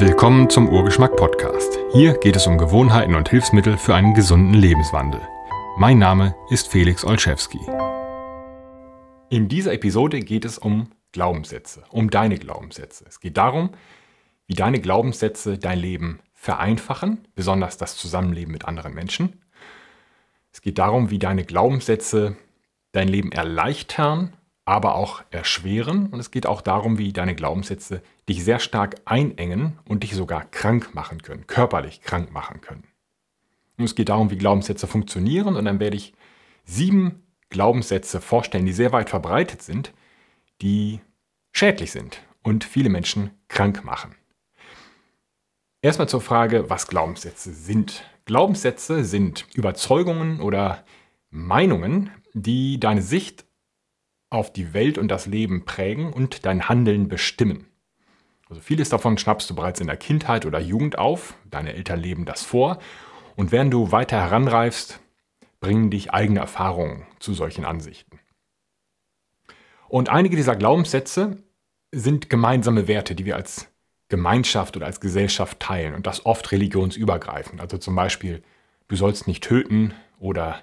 Willkommen zum Urgeschmack Podcast. Hier geht es um Gewohnheiten und Hilfsmittel für einen gesunden Lebenswandel. Mein Name ist Felix Olszewski. In dieser Episode geht es um Glaubenssätze, um deine Glaubenssätze. Es geht darum, wie deine Glaubenssätze dein Leben vereinfachen, besonders das Zusammenleben mit anderen Menschen. Es geht darum, wie deine Glaubenssätze dein Leben erleichtern aber auch erschweren. Und es geht auch darum, wie deine Glaubenssätze dich sehr stark einengen und dich sogar krank machen können, körperlich krank machen können. Und es geht darum, wie Glaubenssätze funktionieren. Und dann werde ich sieben Glaubenssätze vorstellen, die sehr weit verbreitet sind, die schädlich sind und viele Menschen krank machen. Erstmal zur Frage, was Glaubenssätze sind. Glaubenssätze sind Überzeugungen oder Meinungen, die deine Sicht auf die Welt und das Leben prägen und dein Handeln bestimmen. Also vieles davon schnappst du bereits in der Kindheit oder Jugend auf, deine Eltern leben das vor und während du weiter heranreifst, bringen dich eigene Erfahrungen zu solchen Ansichten. Und einige dieser Glaubenssätze sind gemeinsame Werte, die wir als Gemeinschaft oder als Gesellschaft teilen und das oft religionsübergreifend. Also zum Beispiel, du sollst nicht töten oder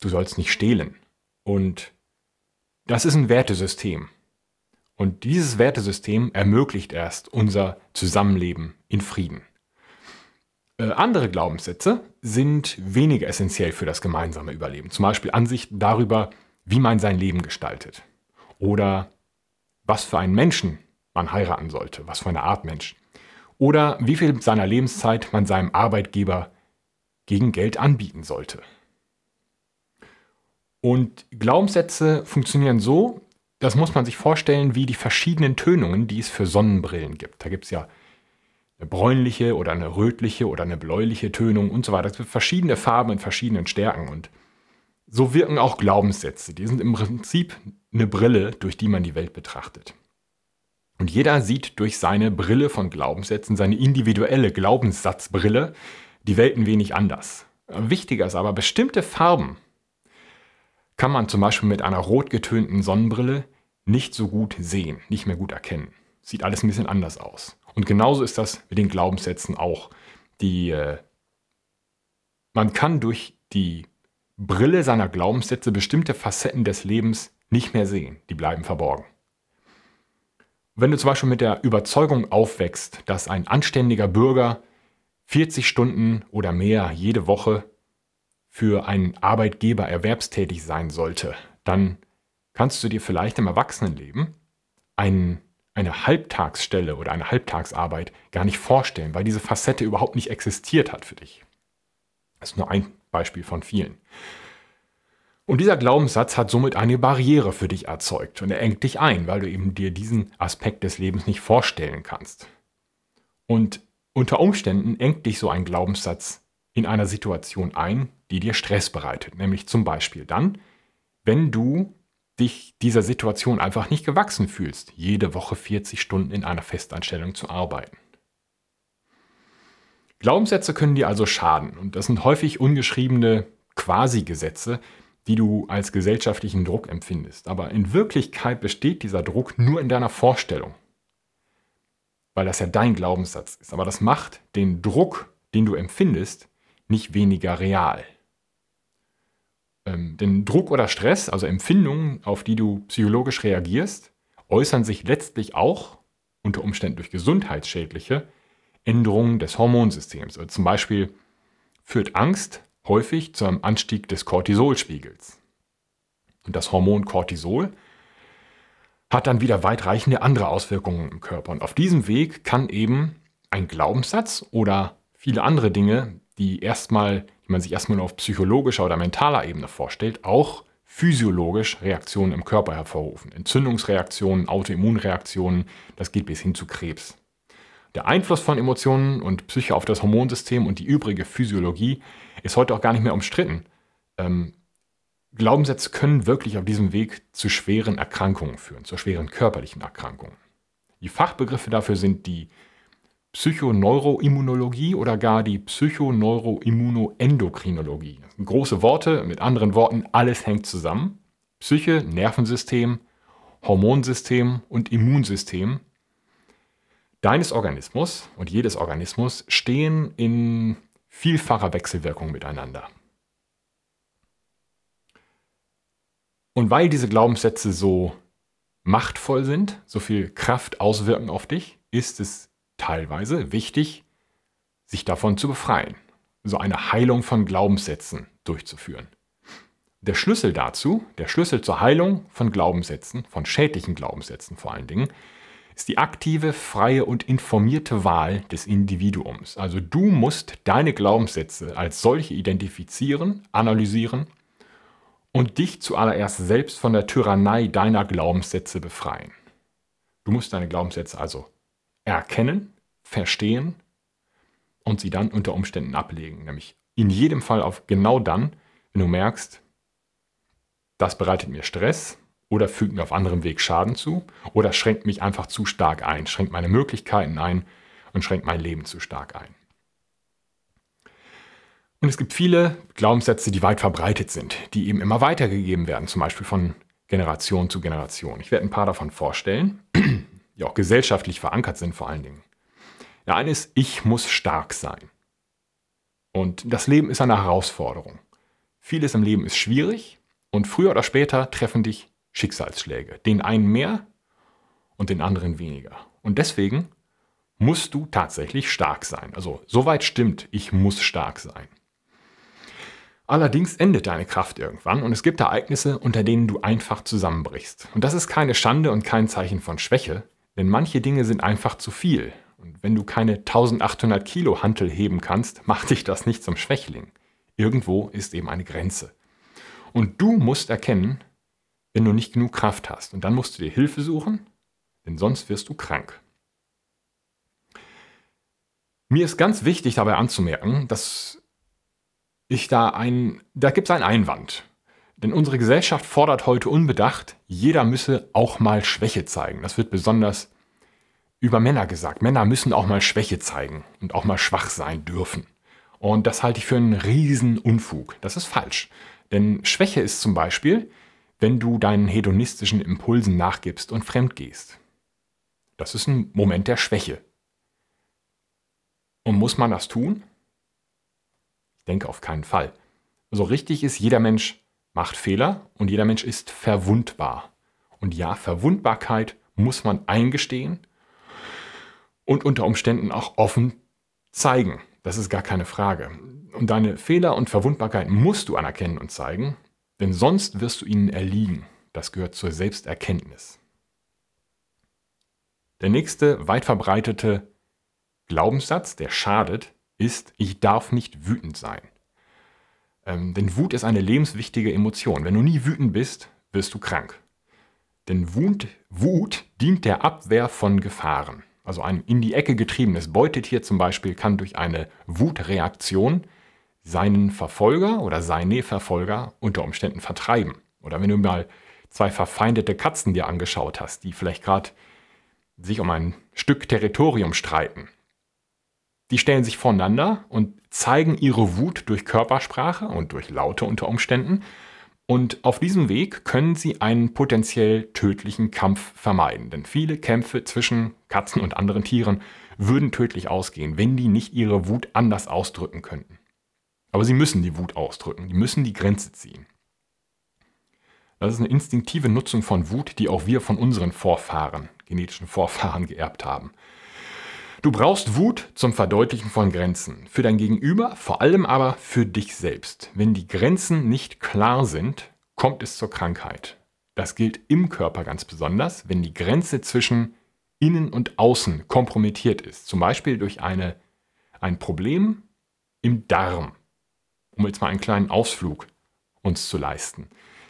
du sollst nicht stehlen. Und das ist ein Wertesystem. Und dieses Wertesystem ermöglicht erst unser Zusammenleben in Frieden. Äh, andere Glaubenssätze sind weniger essentiell für das gemeinsame Überleben. Zum Beispiel Ansichten darüber, wie man sein Leben gestaltet. Oder was für einen Menschen man heiraten sollte, was für eine Art Mensch. Oder wie viel seiner Lebenszeit man seinem Arbeitgeber gegen Geld anbieten sollte. Und Glaubenssätze funktionieren so, das muss man sich vorstellen, wie die verschiedenen Tönungen, die es für Sonnenbrillen gibt. Da gibt es ja eine bräunliche oder eine rötliche oder eine bläuliche Tönung und so weiter. Es gibt verschiedene Farben in verschiedenen Stärken. Und so wirken auch Glaubenssätze. Die sind im Prinzip eine Brille, durch die man die Welt betrachtet. Und jeder sieht durch seine Brille von Glaubenssätzen, seine individuelle Glaubenssatzbrille, die Welt ein wenig anders. Wichtiger ist aber, bestimmte Farben kann man zum Beispiel mit einer rot getönten Sonnenbrille nicht so gut sehen, nicht mehr gut erkennen. Sieht alles ein bisschen anders aus. Und genauso ist das mit den Glaubenssätzen auch. Die, äh, man kann durch die Brille seiner Glaubenssätze bestimmte Facetten des Lebens nicht mehr sehen. Die bleiben verborgen. Wenn du zum Beispiel mit der Überzeugung aufwächst, dass ein anständiger Bürger 40 Stunden oder mehr jede Woche für einen Arbeitgeber erwerbstätig sein sollte, dann kannst du dir vielleicht im Erwachsenenleben ein, eine Halbtagsstelle oder eine Halbtagsarbeit gar nicht vorstellen, weil diese Facette überhaupt nicht existiert hat für dich. Das ist nur ein Beispiel von vielen. Und dieser Glaubenssatz hat somit eine Barriere für dich erzeugt und er engt dich ein, weil du eben dir diesen Aspekt des Lebens nicht vorstellen kannst. Und unter Umständen engt dich so ein Glaubenssatz in einer Situation ein, die dir Stress bereitet. Nämlich zum Beispiel dann, wenn du dich dieser Situation einfach nicht gewachsen fühlst, jede Woche 40 Stunden in einer Festanstellung zu arbeiten. Glaubenssätze können dir also schaden und das sind häufig ungeschriebene Quasi-Gesetze, die du als gesellschaftlichen Druck empfindest. Aber in Wirklichkeit besteht dieser Druck nur in deiner Vorstellung, weil das ja dein Glaubenssatz ist. Aber das macht den Druck, den du empfindest, nicht weniger real. Ähm, denn Druck oder Stress, also Empfindungen, auf die du psychologisch reagierst, äußern sich letztlich auch unter Umständen durch gesundheitsschädliche Änderungen des Hormonsystems. Also zum Beispiel führt Angst häufig zu einem Anstieg des Cortisolspiegels. Und das Hormon Cortisol hat dann wieder weitreichende andere Auswirkungen im Körper. Und auf diesem Weg kann eben ein Glaubenssatz oder viele andere Dinge, die erstmal die man sich erstmal nur auf psychologischer oder mentaler Ebene vorstellt, auch physiologisch Reaktionen im Körper hervorrufen. Entzündungsreaktionen, Autoimmunreaktionen, das geht bis hin zu Krebs. Der Einfluss von Emotionen und Psyche auf das Hormonsystem und die übrige Physiologie ist heute auch gar nicht mehr umstritten. Ähm, Glaubenssätze können wirklich auf diesem Weg zu schweren Erkrankungen führen, zu schweren körperlichen Erkrankungen. Die Fachbegriffe dafür sind die Psychoneuroimmunologie oder gar die Psychoneuroimmunoendokrinologie. Große Worte, mit anderen Worten, alles hängt zusammen. Psyche, Nervensystem, Hormonsystem und Immunsystem. deines Organismus und jedes Organismus stehen in vielfacher Wechselwirkung miteinander. Und weil diese Glaubenssätze so machtvoll sind, so viel Kraft auswirken auf dich, ist es teilweise wichtig, sich davon zu befreien, so eine Heilung von Glaubenssätzen durchzuführen. Der Schlüssel dazu, der Schlüssel zur Heilung von Glaubenssätzen, von schädlichen Glaubenssätzen vor allen Dingen, ist die aktive, freie und informierte Wahl des Individuums. Also du musst deine Glaubenssätze als solche identifizieren, analysieren und dich zuallererst selbst von der Tyrannei deiner Glaubenssätze befreien. Du musst deine Glaubenssätze also erkennen, verstehen und sie dann unter Umständen ablegen. Nämlich in jedem Fall auf genau dann, wenn du merkst, das bereitet mir Stress, oder fügt mir auf anderem Weg Schaden zu oder schränkt mich einfach zu stark ein, schränkt meine Möglichkeiten ein und schränkt mein Leben zu stark ein. Und es gibt viele Glaubenssätze, die weit verbreitet sind, die eben immer weitergegeben werden, zum Beispiel von Generation zu Generation. Ich werde ein paar davon vorstellen, die auch gesellschaftlich verankert sind vor allen Dingen. Der eine ist, ich muss stark sein. Und das Leben ist eine Herausforderung. Vieles im Leben ist schwierig und früher oder später treffen dich Schicksalsschläge. Den einen mehr und den anderen weniger. Und deswegen musst du tatsächlich stark sein. Also soweit stimmt, ich muss stark sein. Allerdings endet deine Kraft irgendwann und es gibt Ereignisse, unter denen du einfach zusammenbrichst. Und das ist keine Schande und kein Zeichen von Schwäche, denn manche Dinge sind einfach zu viel. Und wenn du keine 1800 Kilo Hantel heben kannst, macht dich das nicht zum Schwächling. Irgendwo ist eben eine Grenze. Und du musst erkennen, wenn du nicht genug Kraft hast. Und dann musst du dir Hilfe suchen, denn sonst wirst du krank. Mir ist ganz wichtig dabei anzumerken, dass ich da ein, da gibt es einen Einwand. Denn unsere Gesellschaft fordert heute unbedacht, jeder müsse auch mal Schwäche zeigen. Das wird besonders über Männer gesagt. Männer müssen auch mal Schwäche zeigen und auch mal schwach sein dürfen. Und das halte ich für einen riesen Unfug. Das ist falsch. Denn Schwäche ist zum Beispiel, wenn du deinen hedonistischen Impulsen nachgibst und fremd gehst. Das ist ein Moment der Schwäche. Und muss man das tun? Ich denke auf keinen Fall. So also richtig ist, jeder Mensch macht Fehler und jeder Mensch ist verwundbar. Und ja, Verwundbarkeit muss man eingestehen und unter Umständen auch offen zeigen. Das ist gar keine Frage. Und deine Fehler und Verwundbarkeit musst du anerkennen und zeigen, denn sonst wirst du ihnen erliegen. Das gehört zur Selbsterkenntnis. Der nächste weit verbreitete Glaubenssatz, der schadet, ist, ich darf nicht wütend sein. Ähm, denn Wut ist eine lebenswichtige Emotion. Wenn du nie wütend bist, wirst du krank. Denn Wut, Wut dient der Abwehr von Gefahren. Also ein in die Ecke getriebenes Beutetier zum Beispiel kann durch eine Wutreaktion seinen Verfolger oder seine Verfolger unter Umständen vertreiben. Oder wenn du mal zwei verfeindete Katzen dir angeschaut hast, die vielleicht gerade sich um ein Stück Territorium streiten. Die stellen sich voneinander und zeigen ihre Wut durch Körpersprache und durch Laute unter Umständen. Und auf diesem Weg können sie einen potenziell tödlichen Kampf vermeiden. Denn viele Kämpfe zwischen Katzen und anderen Tieren würden tödlich ausgehen, wenn die nicht ihre Wut anders ausdrücken könnten. Aber sie müssen die Wut ausdrücken, die müssen die Grenze ziehen. Das ist eine instinktive Nutzung von Wut, die auch wir von unseren Vorfahren, genetischen Vorfahren geerbt haben. Du brauchst Wut zum Verdeutlichen von Grenzen. Für dein Gegenüber, vor allem aber für dich selbst. Wenn die Grenzen nicht klar sind, kommt es zur Krankheit. Das gilt im Körper ganz besonders, wenn die Grenze zwischen innen und außen kompromittiert ist. Zum Beispiel durch eine, ein Problem im Darm um jetzt mal einen kleinen Ausflug uns zu leisten.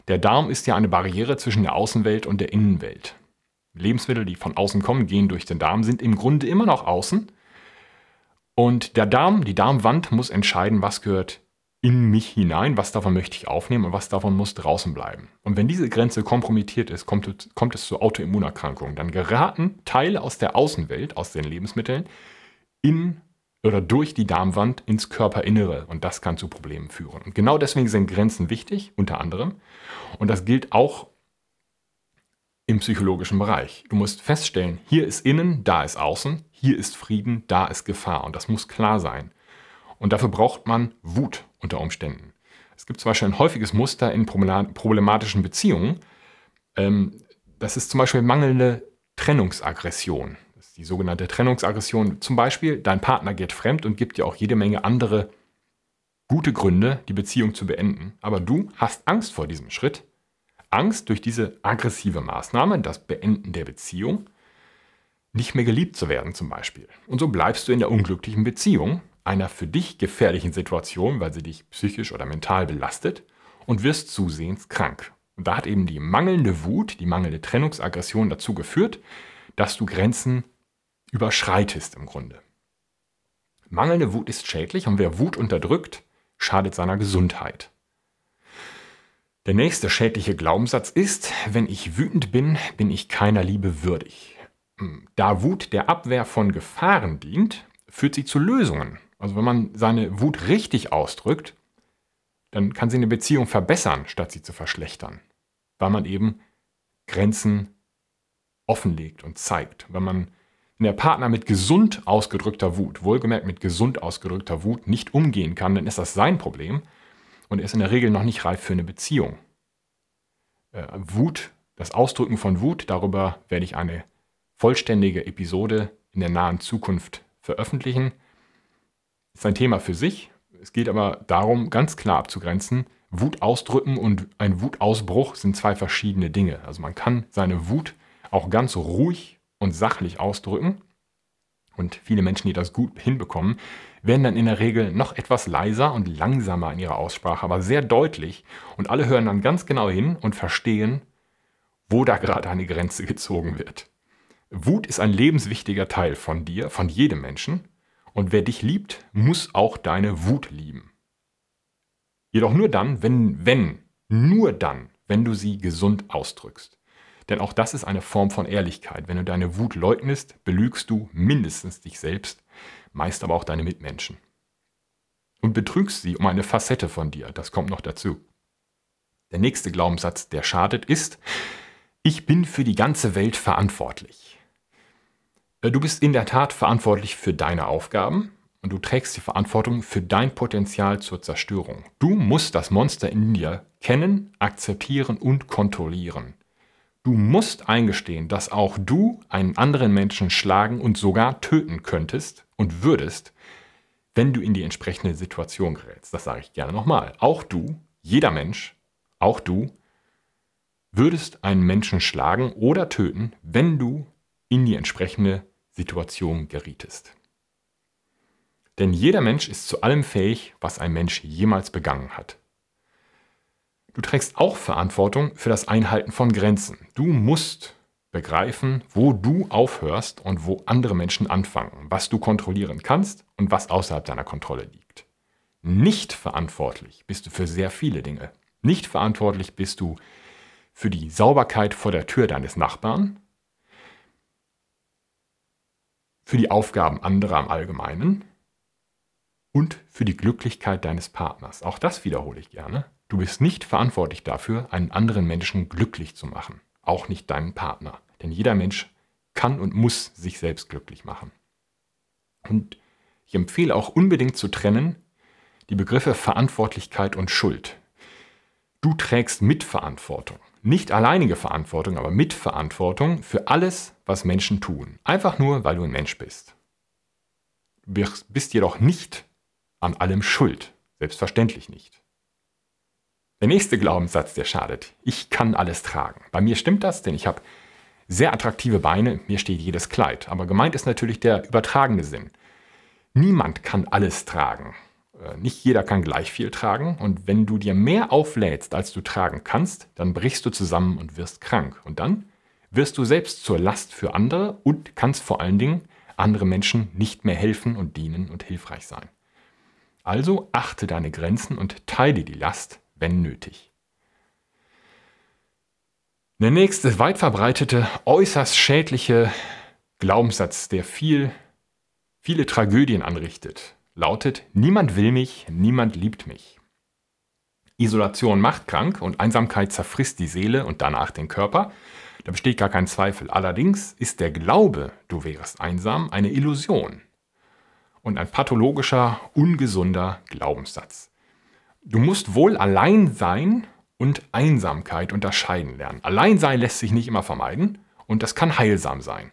Der Darm ist ja eine Barriere zwischen der Außenwelt und der Innenwelt. Lebensmittel, die von außen kommen, gehen durch den Darm, sind im Grunde immer noch außen. Und der Darm, die Darmwand muss entscheiden, was gehört in mich hinein, was davon möchte ich aufnehmen und was davon muss draußen bleiben. Und wenn diese Grenze kompromittiert ist, kommt, kommt es zu Autoimmunerkrankungen. Dann geraten Teile aus der Außenwelt, aus den Lebensmitteln, in oder durch die Darmwand ins Körperinnere und das kann zu Problemen führen. Und genau deswegen sind Grenzen wichtig, unter anderem. Und das gilt auch im psychologischen Bereich. Du musst feststellen, hier ist innen, da ist außen, hier ist Frieden, da ist Gefahr. Und das muss klar sein. Und dafür braucht man Wut unter Umständen. Es gibt zum Beispiel ein häufiges Muster in problematischen Beziehungen. Ähm, das ist zum Beispiel mangelnde Trennungsaggression. Das ist die sogenannte Trennungsaggression. Zum Beispiel, dein Partner geht fremd und gibt dir auch jede Menge andere gute Gründe, die Beziehung zu beenden. Aber du hast Angst vor diesem Schritt. Angst durch diese aggressive Maßnahme, das Beenden der Beziehung, nicht mehr geliebt zu werden zum Beispiel. Und so bleibst du in der unglücklichen Beziehung, einer für dich gefährlichen Situation, weil sie dich psychisch oder mental belastet und wirst zusehends krank. Und da hat eben die mangelnde Wut, die mangelnde Trennungsaggression dazu geführt, dass du Grenzen überschreitest im Grunde. Mangelnde Wut ist schädlich und wer Wut unterdrückt, schadet seiner Gesundheit. Der nächste schädliche Glaubenssatz ist, wenn ich wütend bin, bin ich keiner Liebe würdig. Da Wut der Abwehr von Gefahren dient, führt sie zu Lösungen. Also wenn man seine Wut richtig ausdrückt, dann kann sie eine Beziehung verbessern, statt sie zu verschlechtern. Weil man eben Grenzen offenlegt und zeigt. Wenn man wenn der Partner mit gesund ausgedrückter Wut, wohlgemerkt mit gesund ausgedrückter Wut, nicht umgehen kann, dann ist das sein Problem und er ist in der Regel noch nicht reif für eine Beziehung. Äh, Wut, das Ausdrücken von Wut, darüber werde ich eine vollständige Episode in der nahen Zukunft veröffentlichen ist ein Thema für sich. Es geht aber darum, ganz klar abzugrenzen, Wut ausdrücken und ein Wutausbruch sind zwei verschiedene Dinge. Also man kann seine Wut auch ganz ruhig und sachlich ausdrücken. Und viele Menschen, die das gut hinbekommen, werden dann in der Regel noch etwas leiser und langsamer in ihrer Aussprache, aber sehr deutlich. Und alle hören dann ganz genau hin und verstehen, wo da gerade eine Grenze gezogen wird. Wut ist ein lebenswichtiger Teil von dir, von jedem Menschen. Und wer dich liebt, muss auch deine Wut lieben. Jedoch nur dann, wenn, wenn, nur dann, wenn du sie gesund ausdrückst. Denn auch das ist eine Form von Ehrlichkeit. Wenn du deine Wut leugnest, belügst du mindestens dich selbst, meist aber auch deine Mitmenschen. Und betrügst sie um eine Facette von dir, das kommt noch dazu. Der nächste Glaubenssatz, der schadet, ist, ich bin für die ganze Welt verantwortlich. Äh, du bist in der Tat verantwortlich für deine Aufgaben und du trägst die Verantwortung für dein Potenzial zur Zerstörung. Du musst das Monster in dir kennen, akzeptieren und kontrollieren. Du musst eingestehen, dass auch du einen anderen Menschen schlagen und sogar töten könntest und würdest, wenn du in die entsprechende Situation gerätst. Das sage ich gerne nochmal. Auch du, jeder Mensch, auch du, würdest einen Menschen schlagen oder töten, wenn du in die entsprechende Situation gerietest. Denn jeder Mensch ist zu allem fähig, was ein Mensch jemals begangen hat. Du trägst auch Verantwortung für das Einhalten von Grenzen. Du musst begreifen, wo du aufhörst und wo andere Menschen anfangen, was du kontrollieren kannst und was außerhalb deiner Kontrolle liegt. Nicht verantwortlich bist du für sehr viele Dinge. Nicht verantwortlich bist du für die Sauberkeit vor der Tür deines Nachbarn, für die Aufgaben anderer im Allgemeinen und für die Glücklichkeit deines Partners. Auch das wiederhole ich gerne. Du bist nicht verantwortlich dafür, einen anderen Menschen glücklich zu machen, auch nicht deinen Partner. Denn jeder Mensch kann und muss sich selbst glücklich machen. Und ich empfehle auch unbedingt zu trennen die Begriffe Verantwortlichkeit und Schuld. Du trägst Mitverantwortung. Nicht alleinige Verantwortung, aber Mitverantwortung für alles, was Menschen tun. Einfach nur, weil du ein Mensch bist. Du bist jedoch nicht an allem schuld. Selbstverständlich nicht. Der nächste Glaubenssatz, der schadet. Ich kann alles tragen. Bei mir stimmt das, denn ich habe sehr attraktive Beine, mir steht jedes Kleid. Aber gemeint ist natürlich der übertragene Sinn. Niemand kann alles tragen. Äh, nicht jeder kann gleich viel tragen und wenn du dir mehr auflädst, als du tragen kannst, dann brichst du zusammen und wirst krank. Und dann wirst du selbst zur Last für andere und kannst vor allen Dingen andere Menschen nicht mehr helfen und dienen und hilfreich sein. Also achte deine Grenzen und teile die Last, wenn nötig. Der nächste weit verbreitete, äußerst schädliche Glaubenssatz, der viel, viele Tragödien anrichtet, lautet, niemand will mich, niemand liebt mich. Isolation macht krank und Einsamkeit zerfrisst die Seele und danach den Körper. Da besteht gar kein Zweifel. Allerdings ist der Glaube, du wärst einsam, eine Illusion und ein pathologischer, ungesunder Glaubenssatz. Du musst wohl allein sein und Einsamkeit unterscheiden lernen. Alleinsein lässt sich nicht immer vermeiden und das kann heilsam sein.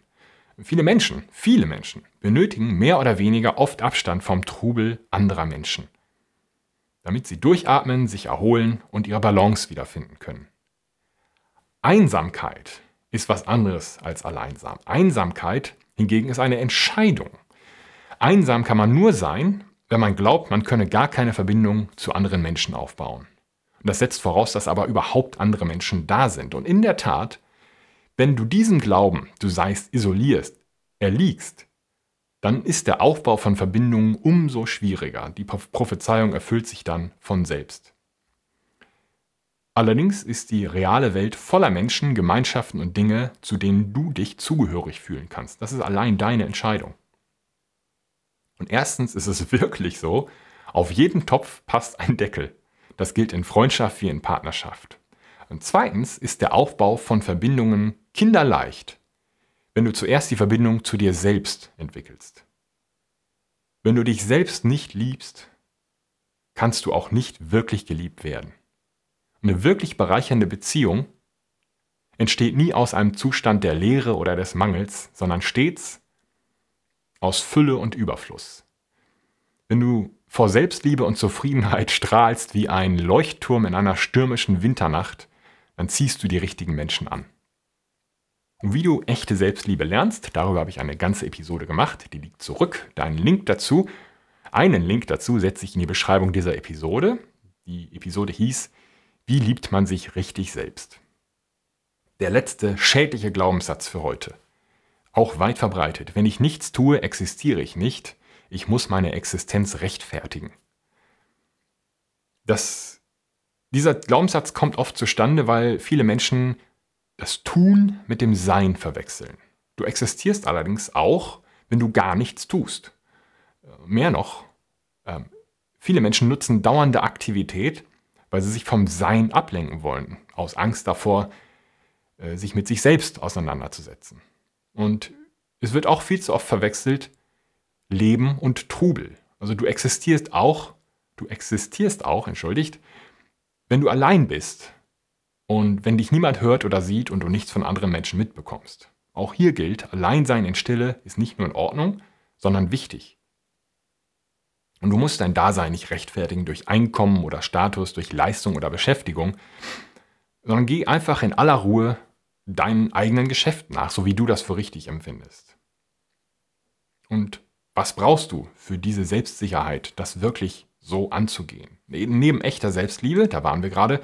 Viele Menschen, viele Menschen benötigen mehr oder weniger oft Abstand vom Trubel anderer Menschen, damit sie durchatmen, sich erholen und ihre Balance wiederfinden können. Einsamkeit ist was anderes als Alleinsam. Einsamkeit hingegen ist eine Entscheidung. Einsam kann man nur sein, wenn man glaubt, man könne gar keine Verbindung zu anderen Menschen aufbauen. Und das setzt voraus, dass aber überhaupt andere Menschen da sind. Und in der Tat wenn du diesem Glauben, du seist isolierst, erliegst, dann ist der Aufbau von Verbindungen umso schwieriger. Die Prophezeiung erfüllt sich dann von selbst. Allerdings ist die reale Welt voller Menschen, Gemeinschaften und Dinge, zu denen du dich zugehörig fühlen kannst. Das ist allein deine Entscheidung. Und erstens ist es wirklich so, auf jeden Topf passt ein Deckel. Das gilt in Freundschaft wie in Partnerschaft. Und zweitens ist der Aufbau von Verbindungen kinderleicht, wenn du zuerst die Verbindung zu dir selbst entwickelst. Wenn du dich selbst nicht liebst, kannst du auch nicht wirklich geliebt werden. Eine wirklich bereichernde Beziehung entsteht nie aus einem Zustand der Leere oder des Mangels, sondern stets aus Fülle und Überfluss. Wenn du vor Selbstliebe und Zufriedenheit strahlst wie ein Leuchtturm in einer stürmischen Winternacht, dann ziehst du die richtigen Menschen an. Und wie du echte Selbstliebe lernst, darüber habe ich eine ganze Episode gemacht, die liegt zurück. Deinen Link dazu, einen Link dazu setze ich in die Beschreibung dieser Episode. Die Episode hieß, wie liebt man sich richtig selbst? Der letzte schädliche Glaubenssatz für heute. Auch weit verbreitet. Wenn ich nichts tue, existiere ich nicht. Ich muss meine Existenz rechtfertigen. Das dieser Glaubenssatz kommt oft zustande, weil viele Menschen das Tun mit dem Sein verwechseln. Du existierst allerdings auch, wenn du gar nichts tust. Äh, mehr noch, ähm, viele Menschen nutzen dauernde Aktivität, weil sie sich vom Sein ablenken wollen, aus Angst davor, äh, sich mit sich selbst auseinanderzusetzen. Und es wird auch viel zu oft verwechselt, Leben und Trubel. Also du existierst auch, du existierst auch, entschuldigt, wenn du allein bist und wenn dich niemand hört oder sieht und du nichts von anderen Menschen mitbekommst. Auch hier gilt, Alleinsein in Stille ist nicht nur in Ordnung, sondern wichtig. Und du musst dein Dasein nicht rechtfertigen durch Einkommen oder Status, durch Leistung oder Beschäftigung, sondern geh einfach in aller Ruhe deinen eigenen Geschäften nach, so wie du das für richtig empfindest. Und was brauchst du für diese Selbstsicherheit, das wirklich so anzugehen. Neben echter Selbstliebe, da waren wir gerade,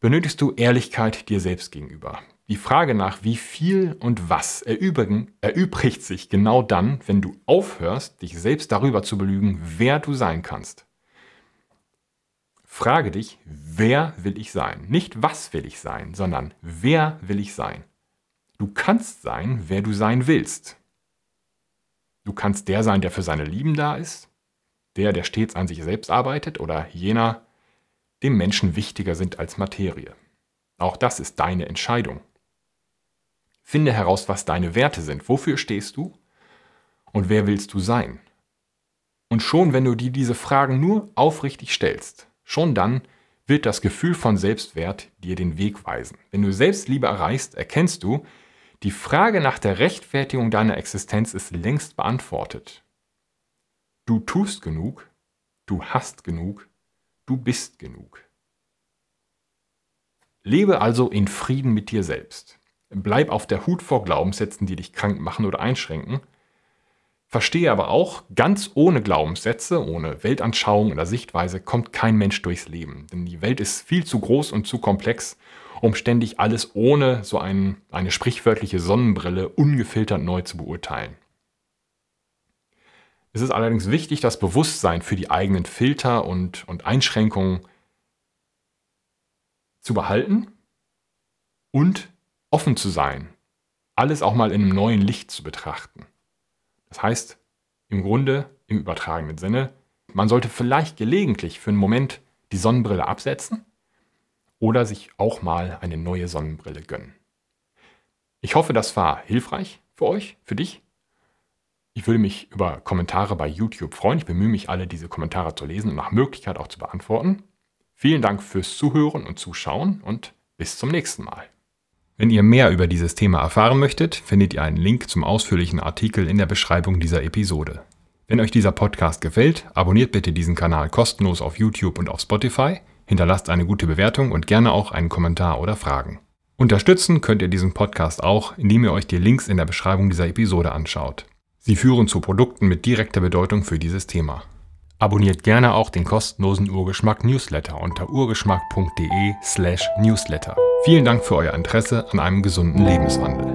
benötigst du Ehrlichkeit dir selbst gegenüber. Die Frage nach, wie viel und was erübrigen, erübrigt sich genau dann, wenn du aufhörst, dich selbst darüber zu belügen, wer du sein kannst. Frage dich, wer will ich sein? Nicht was will ich sein, sondern wer will ich sein? Du kannst sein, wer du sein willst. Du kannst der sein, der für seine Lieben da ist, der, der stets an sich selbst arbeitet oder jener, dem Menschen wichtiger sind als Materie. Auch das ist deine Entscheidung. Finde heraus, was deine Werte sind. Wofür stehst du? Und wer willst du sein? Und schon, wenn du dir diese Fragen nur aufrichtig stellst, schon dann wird das Gefühl von Selbstwert dir den Weg weisen. Wenn du Selbstliebe erreichst, erkennst du, die Frage nach der Rechtfertigung deiner Existenz ist längst beantwortet. Du tust genug, du hast genug, du bist genug. Lebe also in Frieden mit dir selbst. Bleib auf der Hut vor Glaubenssätzen, die dich krank machen oder einschränken. Verstehe aber auch, ganz ohne Glaubenssätze, ohne Weltanschauung oder Sichtweise kommt kein Mensch durchs Leben. Denn die Welt ist viel zu groß und zu komplex, um ständig alles ohne so ein, eine sprichwörtliche Sonnenbrille ungefiltert neu zu beurteilen. Es ist allerdings wichtig, das Bewusstsein für die eigenen Filter und, und Einschränkungen zu behalten und offen zu sein, alles auch mal in einem neuen Licht zu betrachten. Das heißt, im Grunde, im übertragenen Sinne, man sollte vielleicht gelegentlich für einen Moment die Sonnenbrille absetzen oder sich auch mal eine neue Sonnenbrille gönnen. Ich hoffe, das war hilfreich für euch, für dich. Ich würde mich über Kommentare bei YouTube freuen. Ich bemühe mich, alle diese Kommentare zu lesen und nach Möglichkeit auch zu beantworten. Vielen Dank fürs Zuhören und Zuschauen und bis zum nächsten Mal. Wenn ihr mehr über dieses Thema erfahren möchtet, findet ihr einen Link zum ausführlichen Artikel in der Beschreibung dieser Episode. Wenn euch dieser Podcast gefällt, abonniert bitte diesen Kanal kostenlos auf YouTube und auf Spotify, hinterlasst eine gute Bewertung und gerne auch einen Kommentar oder Fragen. Unterstützen könnt ihr diesen Podcast auch, indem ihr euch die Links in der Beschreibung dieser Episode anschaut. Sie führen zu Produkten mit direkter Bedeutung für dieses Thema. Abonniert gerne auch den kostenlosen Urgeschmack Newsletter unter urgeschmack.de/newsletter. Vielen Dank für euer Interesse an einem gesunden Lebenswandel.